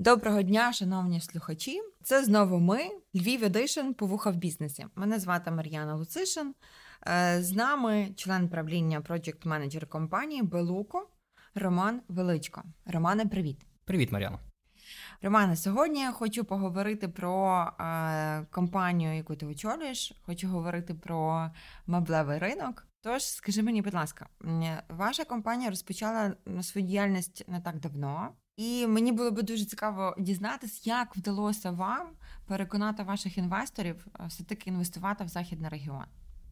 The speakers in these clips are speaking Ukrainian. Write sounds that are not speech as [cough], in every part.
Доброго дня, шановні слухачі. Це знову ми, Львів Едишн Повуха в бізнесі. Мене звати Мар'яна Луцишин. Е, з нами член правління проєкт менеджер компанії Белуко Роман Величко. Романе, привіт. Привіт, Мар'яна. Романе, сьогодні я хочу поговорити про е, компанію, яку ти очолюєш. Хочу говорити про меблевий ринок. Тож, скажи мені, будь ласка, ваша компанія розпочала свою діяльність не так давно. І мені було би дуже цікаво дізнатися, як вдалося вам переконати ваших інвесторів е, все таки інвестувати в західний регіон.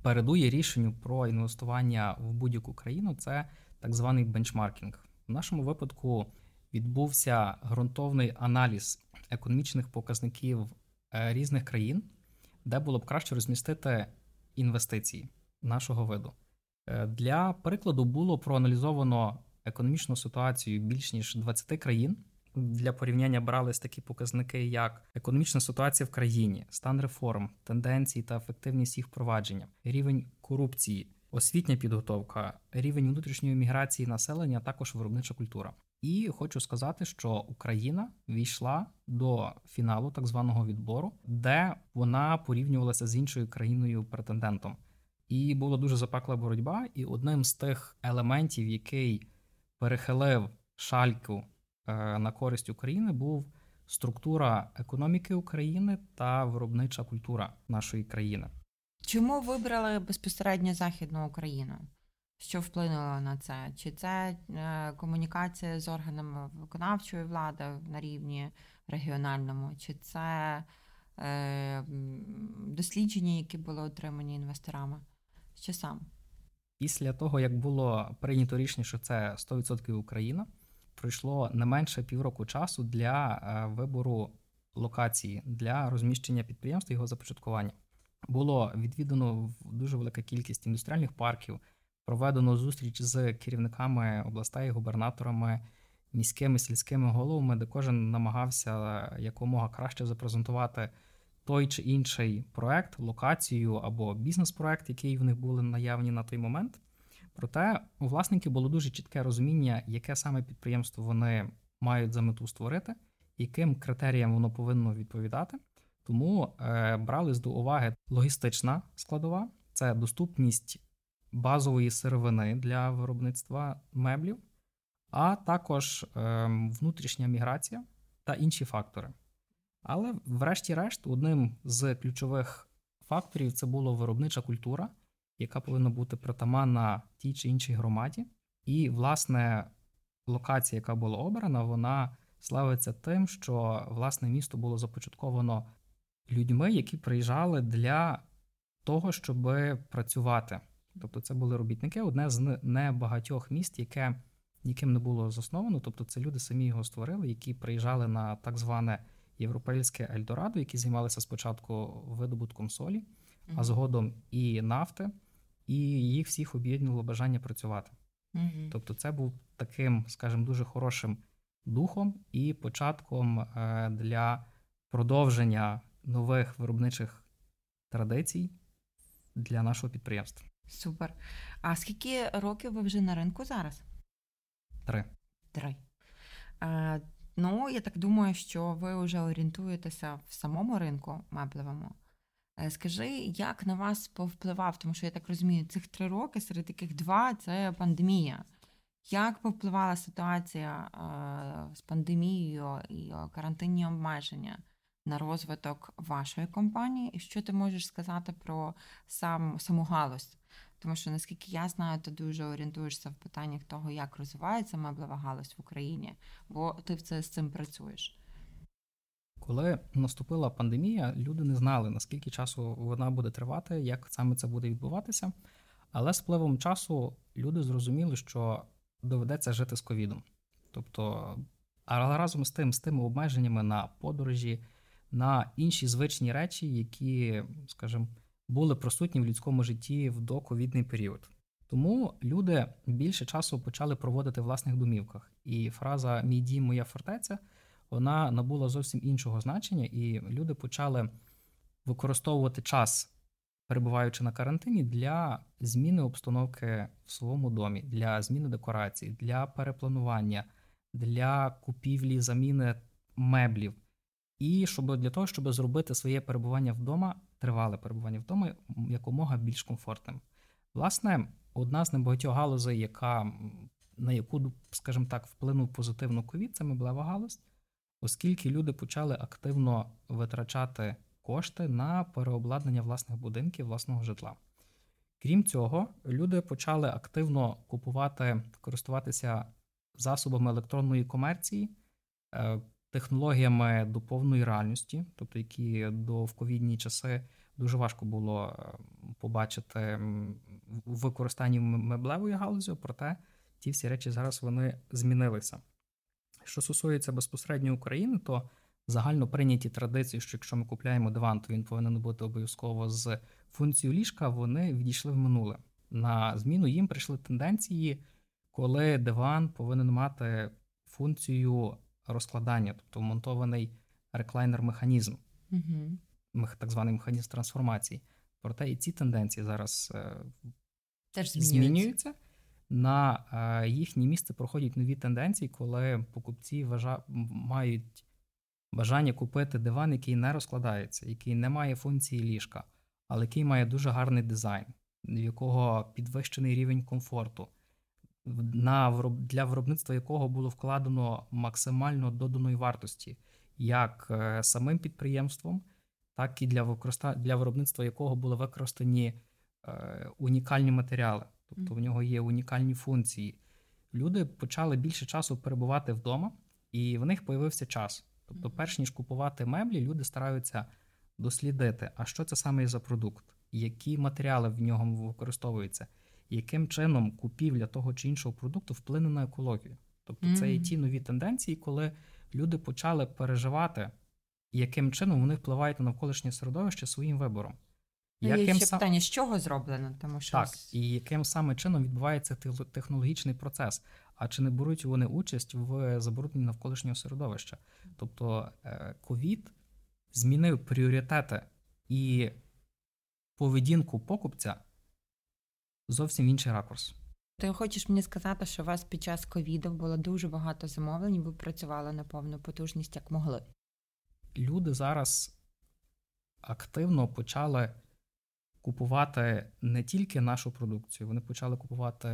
Передує рішенню про інвестування в будь-яку країну. Це так званий бенчмаркінг. В нашому випадку відбувся ґрунтовний аналіз економічних показників е, різних країн, де було б краще розмістити інвестиції нашого виду. Е, для прикладу було проаналізовано економічну ситуацію більш ніж 20 країн. Для порівняння брались такі показники, як економічна ситуація в країні, стан реформ, тенденції та ефективність їх впровадження, рівень корупції, освітня підготовка, рівень внутрішньої міграції населення, також виробнича культура. І хочу сказати, що Україна війшла до фіналу так званого відбору, де вона порівнювалася з іншою країною претендентом. І була дуже запекла боротьба. І одним з тих елементів, який перехилив шальку е, на користь України, був структура економіки України та виробнича культура нашої країни. Чому вибрали безпосередньо Західну Україну? Що вплинуло на це? Чи це е, комунікація з органами виконавчої влади на рівні регіональному, чи це е, дослідження, які були отримані інвесторами? Що саме? Після того, як було прийнято рішення, що це 100% Україна, пройшло не менше півроку часу для е, вибору локації для розміщення підприємства його започаткування. Було відвідано дуже велика кількість індустріальних парків, проведено зустріч з керівниками областей, губернаторами, міськими сільськими головами, де кожен намагався якомога краще запрезентувати той чи інший проект, локацію або бізнес-проект, який в них були наявні на той момент. Проте у власників було дуже чітке розуміння, яке саме підприємство вони мають за мету створити, яким критеріям воно повинно відповідати. Тому е, брались до уваги логістична складова, це доступність базової сировини для виробництва меблів, а також е, внутрішня міграція та інші фактори. Але, врешті-решт, одним з ключових факторів це була виробнича культура, яка повинна бути притаманна тій чи іншій громаді. І, власне, локація, яка була обрана, вона славиться тим, що власне місто було започатковано людьми, які приїжджали для того, щоб працювати. Тобто, це були робітники, одне з небагатьох міст, яке ніким не було засновано. Тобто, це люди самі його створили, які приїжджали на так зване європейське Ельдорадо, які займалися спочатку видобутком солі, mm-hmm. а згодом і нафти, і їх всіх об'єднувало бажання працювати. Mm-hmm. Тобто, це був таким, скажімо, дуже хорошим духом і початком е, для продовження нових виробничих традицій для нашого підприємства. Супер. А скільки років ви вже на ринку зараз? Три. Три. Е, Ну, я так думаю, що ви вже орієнтуєтеся в самому ринку меблевому. Е, скажи, як на вас повпливав, тому що я так розумію, цих три роки, серед яких два це пандемія. Як повпливала ситуація е, з пандемією і карантинні обмеження на розвиток вашої компанії? І що ти можеш сказати про сам саму галузь? Тому що, наскільки я знаю, ти дуже орієнтуєшся в питаннях того, як розвивається меблева галузь в Україні, бо ти в це з цим працюєш. Коли наступила пандемія, люди не знали, наскільки часу вона буде тривати, як саме це буде відбуватися. Але з пливом часу люди зрозуміли, що доведеться жити з ковідом. Тобто, а разом з тим, з тими обмеженнями на подорожі, на інші звичні речі, які, скажімо, були присутні в людському житті в доковідний період. Тому люди більше часу почали проводити в власних домівках. І фраза Мій дім, моя фортеця вона набула зовсім іншого значення, і люди почали використовувати час, перебуваючи на карантині, для зміни обстановки в своєму домі, для зміни декорацій, для перепланування, для купівлі, заміни меблів, і щоб для того, щоб зробити своє перебування вдома, тривале перебування вдома якомога більш комфортним. Власне, одна з небагатьох галузей, яка на яку, скажімо так, вплинув позитивно ковід, це меблева галузь, оскільки люди почали активно витрачати кошти на переобладнання власних будинків, власного житла. Крім цього, люди почали активно купувати, користуватися засобами електронної комерції, е, технологіями до повної реальності, тобто які до ковідні часи дуже важко було е, побачити в використанні меблевої галузі, проте ті всі речі зараз вони змінилися. Що стосується безпосередньо України, то загально прийняті традиції, що якщо ми купляємо диван, то він повинен бути обов'язково з функцією ліжка, вони відійшли в минуле. На зміну їм прийшли тенденції, коли диван повинен мати функцію розкладання, тобто вмонтований реклайнер-механізм, угу. так званий механізм трансформації. Проте і ці тенденції зараз е, Теж змінюються. змінюються. На е, їхнє місце проходять нові тенденції, коли покупці вважа... мають бажання купити диван, який не розкладається, який не має функції ліжка, але який має дуже гарний дизайн, в якого підвищений рівень комфорту, на для виробництва якого було вкладено максимально доданої вартості, як е, самим підприємством, так і для використа... для виробництва якого були використані е, унікальні матеріали, тобто в нього є унікальні функції. Люди почали більше часу перебувати вдома, і в них появився час. Тобто, перш ніж купувати меблі, люди стараються дослідити, а що це саме за продукт, які матеріали в ньому використовуються, яким чином купівля того чи іншого продукту вплине на екологію. Тобто, mm-hmm. це і ті нові тенденції, коли люди почали переживати, яким чином вони впливають на навколишнє середовище своїм вибором. Яким ще сам... питання, з чого зроблено? Тому що так, і яким саме чином відбувається технологічний процес? А чи не беруть вони участь в забрудненні навколишнього середовища? Тобто е, ковід змінив пріоритети і поведінку покупця зовсім інший ракурс. Ти хочеш мені сказати, що у вас під час ковіду було дуже багато замовлень, і ви працювали на повну потужність, як могли? Люди зараз активно почали купувати не тільки нашу продукцію, вони почали купувати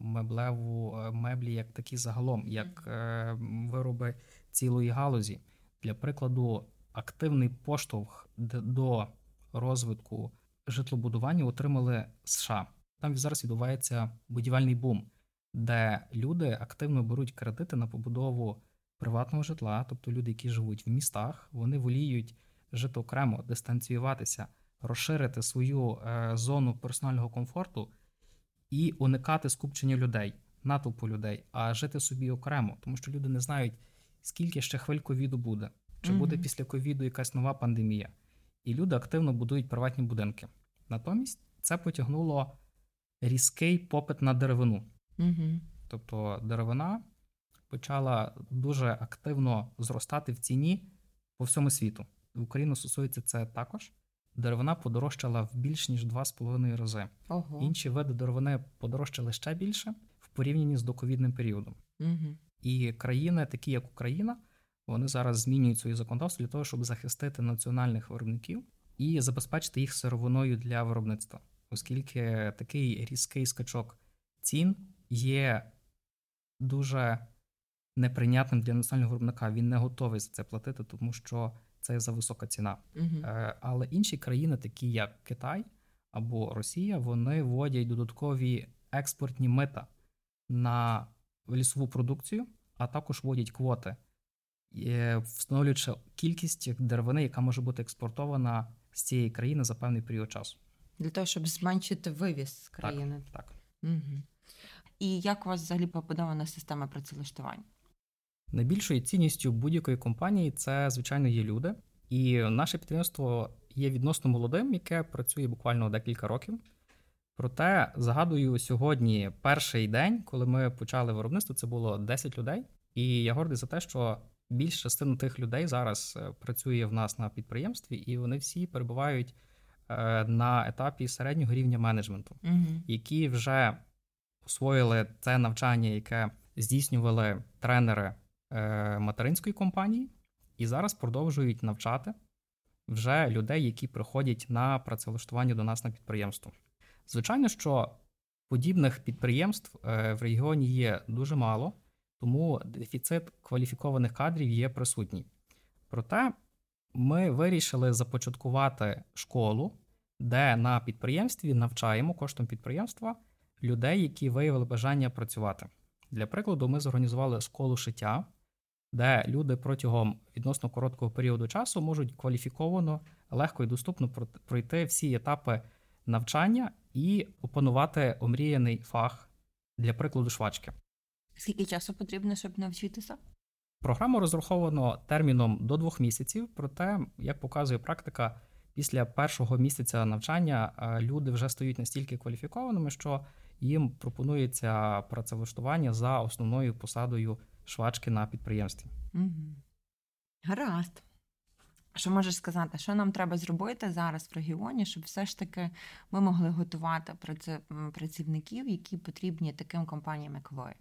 меблеву е, меблі як такі загалом, як е, вироби цілої галузі. Для прикладу, активний поштовх до розвитку житлобудування отримали США. Там зараз відбувається будівельний бум, де люди активно беруть кредити на побудову приватного житла, тобто люди, які живуть в містах, вони воліють жити окремо, дистанціюватися розширити свою е, зону персонального комфорту і уникати скупчення людей, натовпу людей, а жити собі окремо, тому що люди не знають, скільки ще хвиль ковіду буде, чи буде mm після ковіду якась нова пандемія. І люди активно будують приватні будинки. Натомість це потягнуло різкий попит на деревину. mm Тобто деревина почала дуже активно зростати в ціні по всьому світу. В Україну стосується це також деревина подорожчала в більш ніж 2,5 рази. Ого. Інші види деревини подорожчали ще більше в порівнянні з доковідним періодом. Угу. І країни, такі як Україна, вони зараз змінюють свої законодавство для того, щоб захистити національних виробників і забезпечити їх сировиною для виробництва, оскільки такий різкий скачок цін є дуже неприйнятним для національного виробника. Він не готовий за це платити, тому що це за висока ціна. Угу. Але інші країни, такі як Китай або Росія, вони вводять додаткові експортні мита на лісову продукцію, а також вводять квоти, е, встановлюючи кількість деревини, яка може бути експортована з цієї країни за певний період часу. Для того, щоб зменшити вивіз з країни. Так. так. Угу. І як у вас взагалі побудована система працевлаштування? Найбільшою цінністю будь-якої компанії це, звичайно, є люди. І наше підприємство є відносно молодим, яке працює буквально декілька років. Проте згадую сьогодні перший день, коли ми почали виробництво, це було 10 людей. І я гордий за те, що більш частина тих людей зараз е, працює в нас на підприємстві, і вони всі перебувають на етапі середнього рівня менеджменту, угу. які вже освоїли це навчання, яке здійснювали тренери Е, материнської компанії, і зараз продовжують навчати вже людей, які приходять на працевлаштування до нас на підприємство. Звичайно, що подібних підприємств е, в регіоні є дуже мало, тому дефіцит кваліфікованих кадрів є присутній. Проте ми вирішили започаткувати школу, де на підприємстві навчаємо коштом підприємства людей, які виявили бажання працювати. Для прикладу, ми зорганізували школу шиття, де люди протягом відносно короткого періоду часу можуть кваліфіковано, легко і доступно пройти всі етапи навчання і опанувати омріяний фах для прикладу швачки. Скільки часу потрібно, щоб навчитися? Програму розраховано терміном до двох місяців, проте, як показує практика, після першого місяця навчання люди вже стають настільки кваліфікованими, що їм пропонується працевлаштування за основною посадою швачки на підприємстві. Угу. Гаразд. Що можеш сказати, що нам треба зробити зараз в регіоні, щоб все ж таки ми могли готувати працівників, які потрібні таким компаніям, як ви?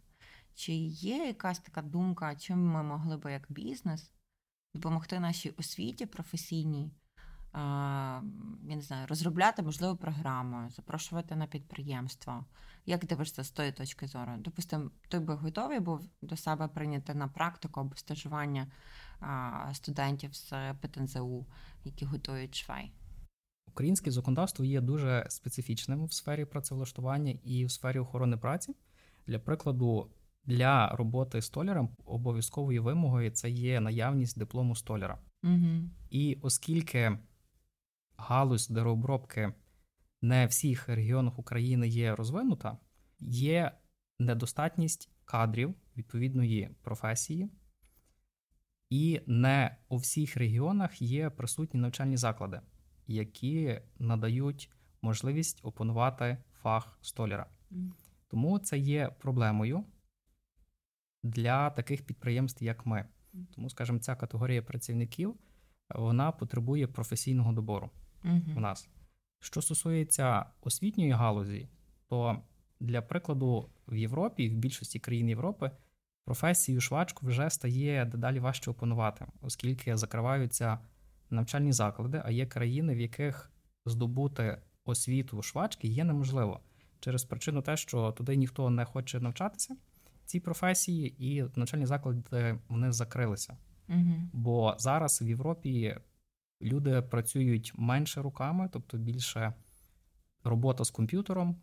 Чи є якась така думка, чим ми могли би як бізнес допомогти нашій освіті професійній? Я не знаю, розробляти можливо програму, запрошувати на підприємство. Як дивишся з тої точки зору? Допустимо, ти би готовий був до себе прийняти на практику або стажування студентів з ПТНЗУ, які готують швей? Українське законодавство є дуже специфічним в сфері працевлаштування і в сфері охорони праці. Для прикладу, для роботи столяром обов'язковою вимогою це є наявність диплому столяра. Угу. І оскільки галузь деревообробки не в всіх регіонах України є розвинута, є недостатність кадрів відповідної професії, і не у всіх регіонах є присутні навчальні заклади, які надають можливість опанувати фах столяра. Тому це є проблемою для таких підприємств, як ми. Тому, скажімо, ця категорія працівників вона потребує професійного добору угу. у нас. Що стосується освітньої галузі, то для прикладу в Європі, в більшості країн Європи, професію швачку вже стає дедалі важче опанувати, оскільки закриваються навчальні заклади, а є країни, в яких здобути освіту швачки є неможливо через причину те, що туди ніхто не хоче навчатися цій професії, і навчальні заклади вони закрилися. Угу. Бо зараз в Європі люди працюють менше руками, тобто більше робота з комп'ютером,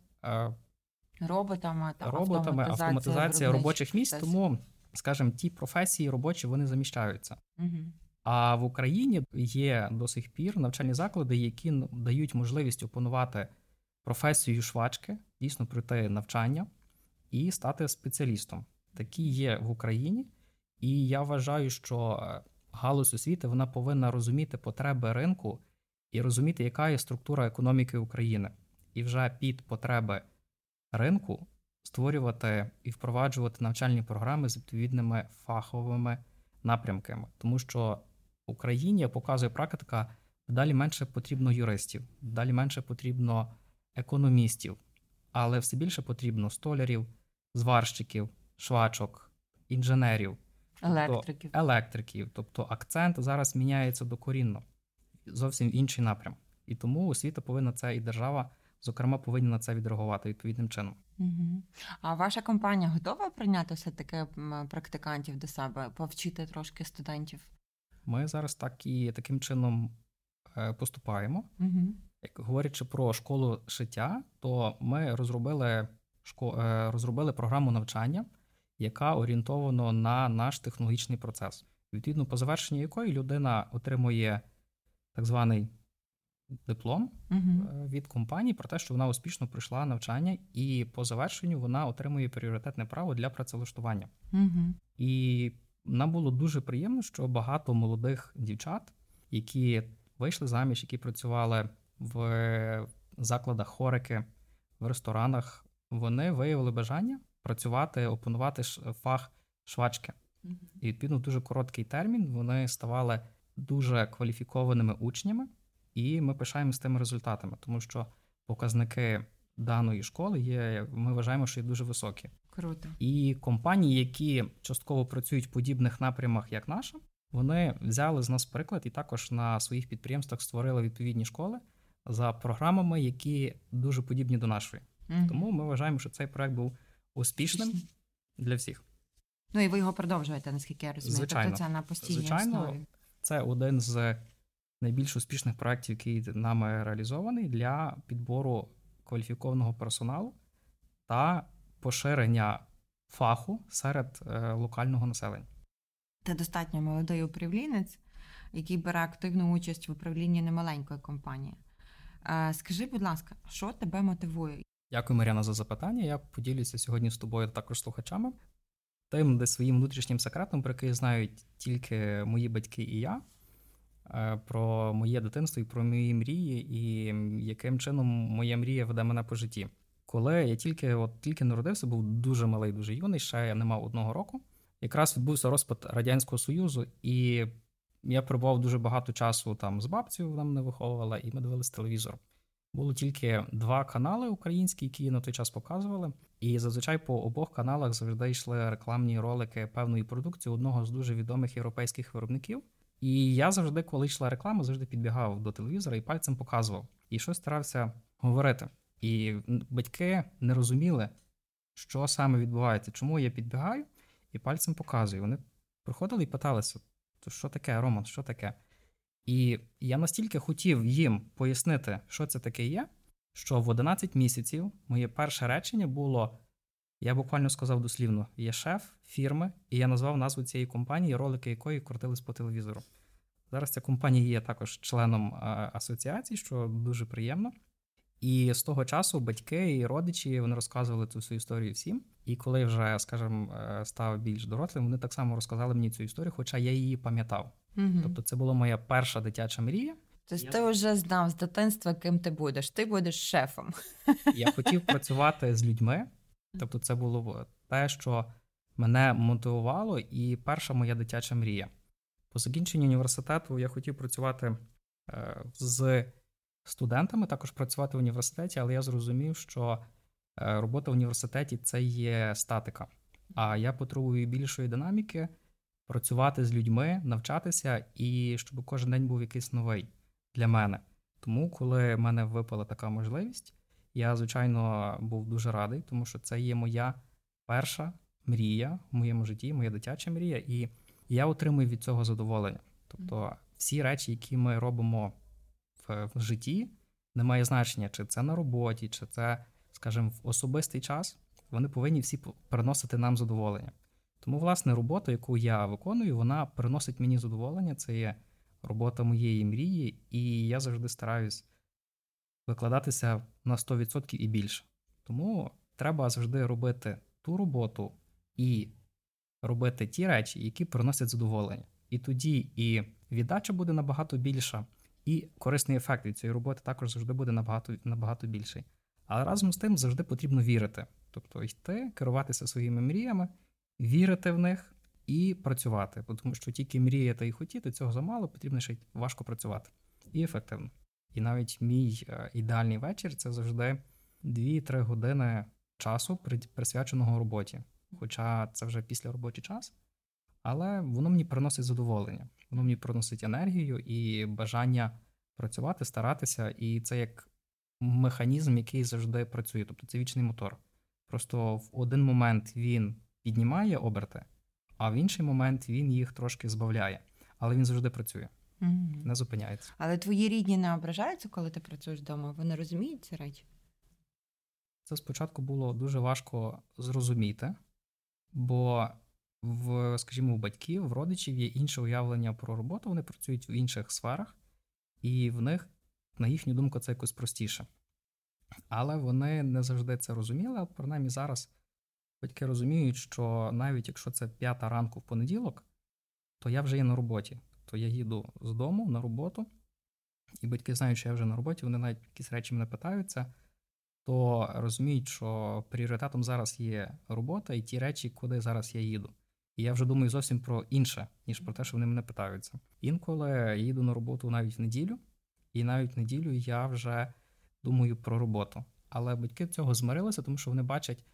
роботами, та роботами, автоматизація, автоматизація робочих місць. Процесів. Тому, скажімо, ті професії робочі вони заміщаються. Угу. А в Україні є до сих пір навчальні заклади, які дають можливість опанувати професію швачки, дійсно пройти навчання і стати спеціалістом. Такі є в Україні, і я вважаю, що е, галузь освіти вона повинна розуміти потреби ринку і розуміти, яка є структура економіки України, і вже під потреби ринку створювати і впроваджувати навчальні програми з відповідними фаховими напрямками, тому що в Україні показує практика далі менше потрібно юристів, далі менше потрібно економістів, але все більше потрібно столярів, зварщиків, швачок, інженерів, тобто електриків. Тобто, електриків. Тобто акцент зараз міняється докорінно, зовсім інший напрям. І тому освіта повинна це і держава, зокрема, повинні на це відреагувати відповідним чином. Угу. А ваша компанія готова прийняти все таки практикантів до себе, повчити трошки студентів? Ми зараз так і таким чином е, поступаємо. Угу. Як говорячи про школу шиття, то ми розробили розробили програму навчання, яка орієнтована на наш технологічний процес, відповідно, по завершенню якої людина отримує так званий диплом угу. від компанії про те, що вона успішно пройшла навчання, і по завершенню вона отримує пріоритетне право для працевлаштування. Угу. І нам було дуже приємно, що багато молодих дівчат, які вийшли заміж, які працювали в закладах хорики, в ресторанах, вони виявили бажання працювати, опанувати фах швачки. І відповідно в дуже короткий термін вони ставали дуже кваліфікованими учнями, і ми пишаємо з тими результатами, тому що показники даної школи є. Ми вважаємо, що є дуже високі. Круто. І компанії, які частково працюють в подібних напрямах, як наша, Вони взяли з нас приклад і також на своїх підприємствах створили відповідні школи за програмами, які дуже подібні до нашої. Тому ми вважаємо, що цей проект був успішним для всіх. Ну і ви його продовжуєте, наскільки я розумію. Звичайно. Тобто це на постійній Звичайно. основі. Це один з найбільш успішних проєктів, який нами реалізований для підбору кваліфікованого персоналу та поширення фаху серед е, локального населення. Ти достатньо молодий управлінець, який бере активну участь в управлінні немаленької компанії. Е, Скажи, будь ласка, що тебе мотивує? Дякую, Мар'яна, за запитання. Я поділюся сьогодні з тобою також слухачами. Тим, де своїм внутрішнім секретом, про який знають тільки мої батьки і я, е, про моє дитинство і про мої мрії, і яким чином моя мрія веде мене по житті. Коли я тільки от тільки народився, був дуже малий, дуже юний, ще я не мав одного року. Якраз відбувся розпад Радянського Союзу, і я перебував дуже багато часу там з бабцею, вона мене виховувала, і ми дивились телевізор. Було тільки два канали українські, які на той час показували. І зазвичай по обох каналах завжди йшли рекламні ролики певної продукції одного з дуже відомих європейських виробників. І я завжди, коли йшла реклама, завжди підбігав до телевізора і пальцем показував. І щось старався говорити. І батьки не розуміли, що саме відбувається, чому я підбігаю і пальцем показую. Вони приходили і питалися: то що таке, Роман, що таке? І я настільки хотів їм пояснити, що це таке є, що в 11 місяців моє перше речення було: я буквально сказав дослівно: є шеф фірми, і я назвав назву цієї компанії, ролики якої крутились по телевізору. Зараз ця компанія є також членом е, асоціації, що дуже приємно. І з того часу батьки і родичі вони розказували цю всю історію всім. І коли вже, скажімо, е, став більш дорослим, вони так само розказали мені цю історію, хоча я її пам'ятав. Угу. Тобто, це була моя перша дитяча мрія. Тобто ти вже знав з дитинства, ким ти будеш. Ти будеш шефом. Я хотів [laughs] працювати з людьми. Тобто, це було те, що мене мотивувало, і перша моя дитяча мрія. По закінченню університету я хотів працювати е, з студентами, також працювати в університеті, але я зрозумів, що е, робота в університеті це є статика. А я потребую більшої динаміки, працювати з людьми, навчатися, і щоб кожен день був якийсь новий для мене. Тому, коли в мене випала така можливість, я, звичайно, був дуже радий, тому що це є моя перша мрія в моєму житті, моя дитяча мрія, і я отримую від цього задоволення. Тобто, всі речі, які ми робимо в, в житті, не має значення, чи це на роботі, чи це, скажімо, в особистий час, вони повинні всі приносити нам задоволення. Тому, власне, робота, яку я виконую, вона приносить мені задоволення. Це є робота моєї мрії, і я завжди стараюсь викладатися на 100% і більше. Тому треба завжди робити ту роботу і робити ті речі, які приносять задоволення. І тоді і віддача буде набагато більша, і корисний ефект від цієї роботи також завжди буде набагато, набагато більший. Але разом з тим завжди потрібно вірити. Тобто йти, керуватися своїми мріями, вірити в них і працювати. Бо Тому що тільки мріяти і хотіти, цього замало, потрібно ще й важко працювати і ефективно. І навіть мій е, ідеальний вечір це завжди 2-3 години часу, присвяченого роботі. Хоча це вже після робочий час, але воно мені приносить задоволення, воно мені приносить енергію і бажання працювати, старатися, і це як механізм, який завжди працює. Тобто це вічний мотор. Просто в один момент він піднімає оберти, а в інший момент він їх трошки збавляє. Але він завжди працює, Мгм. не зупиняється. Але твої рідні не ображаються, коли ти працюєш вдома? Вони розуміють ці речі? Це спочатку було дуже важко зрозуміти, бо в, скажімо, у батьків, в родичів є інше уявлення про роботу, вони працюють в інших сферах, і в них, на їхню думку, це якось простіше. Але вони не завжди це розуміли, а принаймні зараз батьки розуміють, що навіть якщо це п'ята ранку в понеділок, то я вже є на роботі. То я їду з дому на роботу, і батьки знають, що я вже на роботі, вони навіть якісь речі мене питаються то розуміють, що пріоритетом зараз є робота і ті речі, куди зараз я їду. І я вже думаю зовсім про інше, ніж про те, що вони мене питаються. Інколи я їду на роботу навіть в неділю, і навіть в неділю я вже думаю про роботу. Але батьки цього змирилися, тому що вони бачать,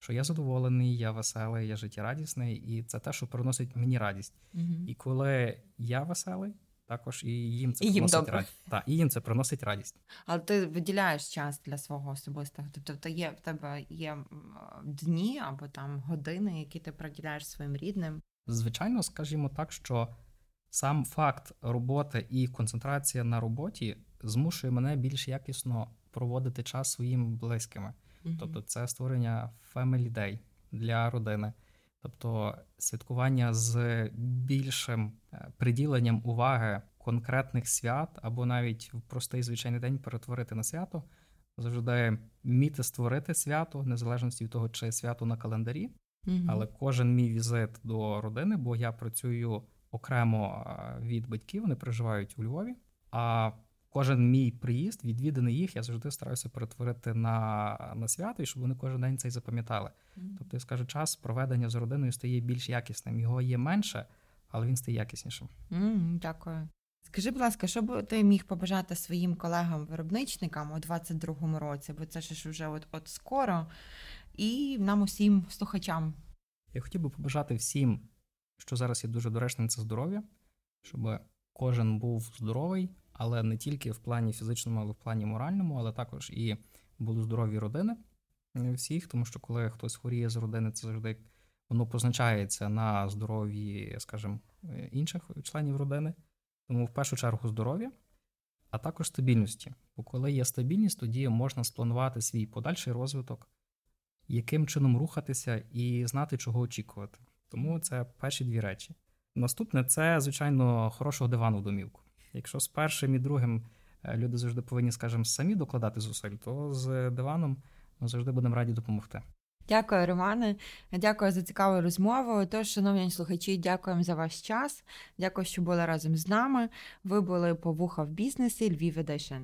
що я задоволений, я веселий, я життєрадісний, і це те, що приносить мені радість. Угу. І коли я веселий, також і їм це І приносить радість. Так, і їм це приносить радість. Але ти виділяєш час для свого особистого. Тобто, то є в тебе є дні або там години, які ти приділяєш своїм рідним. Звичайно, скажімо так, що сам факт роботи і концентрація на роботі змушує мене більш якісно проводити час своїм близькими. Мгм. Тобто, це створення family day для родини. Тобто святкування з більшим е, приділенням уваги конкретних свят, або навіть в простий звичайний день перетворити на свято, завжди вміти створити свято, незалежності від того, чи свято на календарі, Мгм. але кожен мій візит до родини, бо я працюю окремо е, від батьків, вони проживають у Львові. А кожен мій приїзд, відвіданий їх, я завжди стараюся перетворити на, на свято, і щоб вони кожен день це запам'ятали. Мгм. Тобто, я скажу, час проведення з родиною стає більш якісним. Його є менше, але він стає якіснішим. М, Дякую. Скажи, будь ласка, що б ти міг побажати своїм колегам-виробничникам у 22-му році, бо це ж вже от, от скоро, і нам усім слухачам. Я хотів би побажати всім, що зараз є дуже доречним, це здоров'я, щоб кожен був здоровий, але не тільки в плані фізичному, але в плані моральному, але також і були здорові родини е, всіх, тому що коли хтось хворіє з родини, це завжди воно позначається на здоров'ї, скажімо, е, інших членів родини. Тому в першу чергу здоров'я, а також стабільності. Бо коли є стабільність, тоді можна спланувати свій подальший розвиток, яким чином рухатися і знати, чого очікувати. Тому це перші дві речі. Наступне це, звичайно, хорошого дивану в домівку. Якщо з першим і другим е, люди завжди повинні, скажімо, самі докладати зусиль, то з диваном ми завжди будемо раді допомогти. Дякую, Романе. Дякую за цікаву розмову. Тож, шановні слухачі, дякуємо за ваш час. Дякую, що були разом з нами. Ви були по вуха в бізнесі Львів Edition.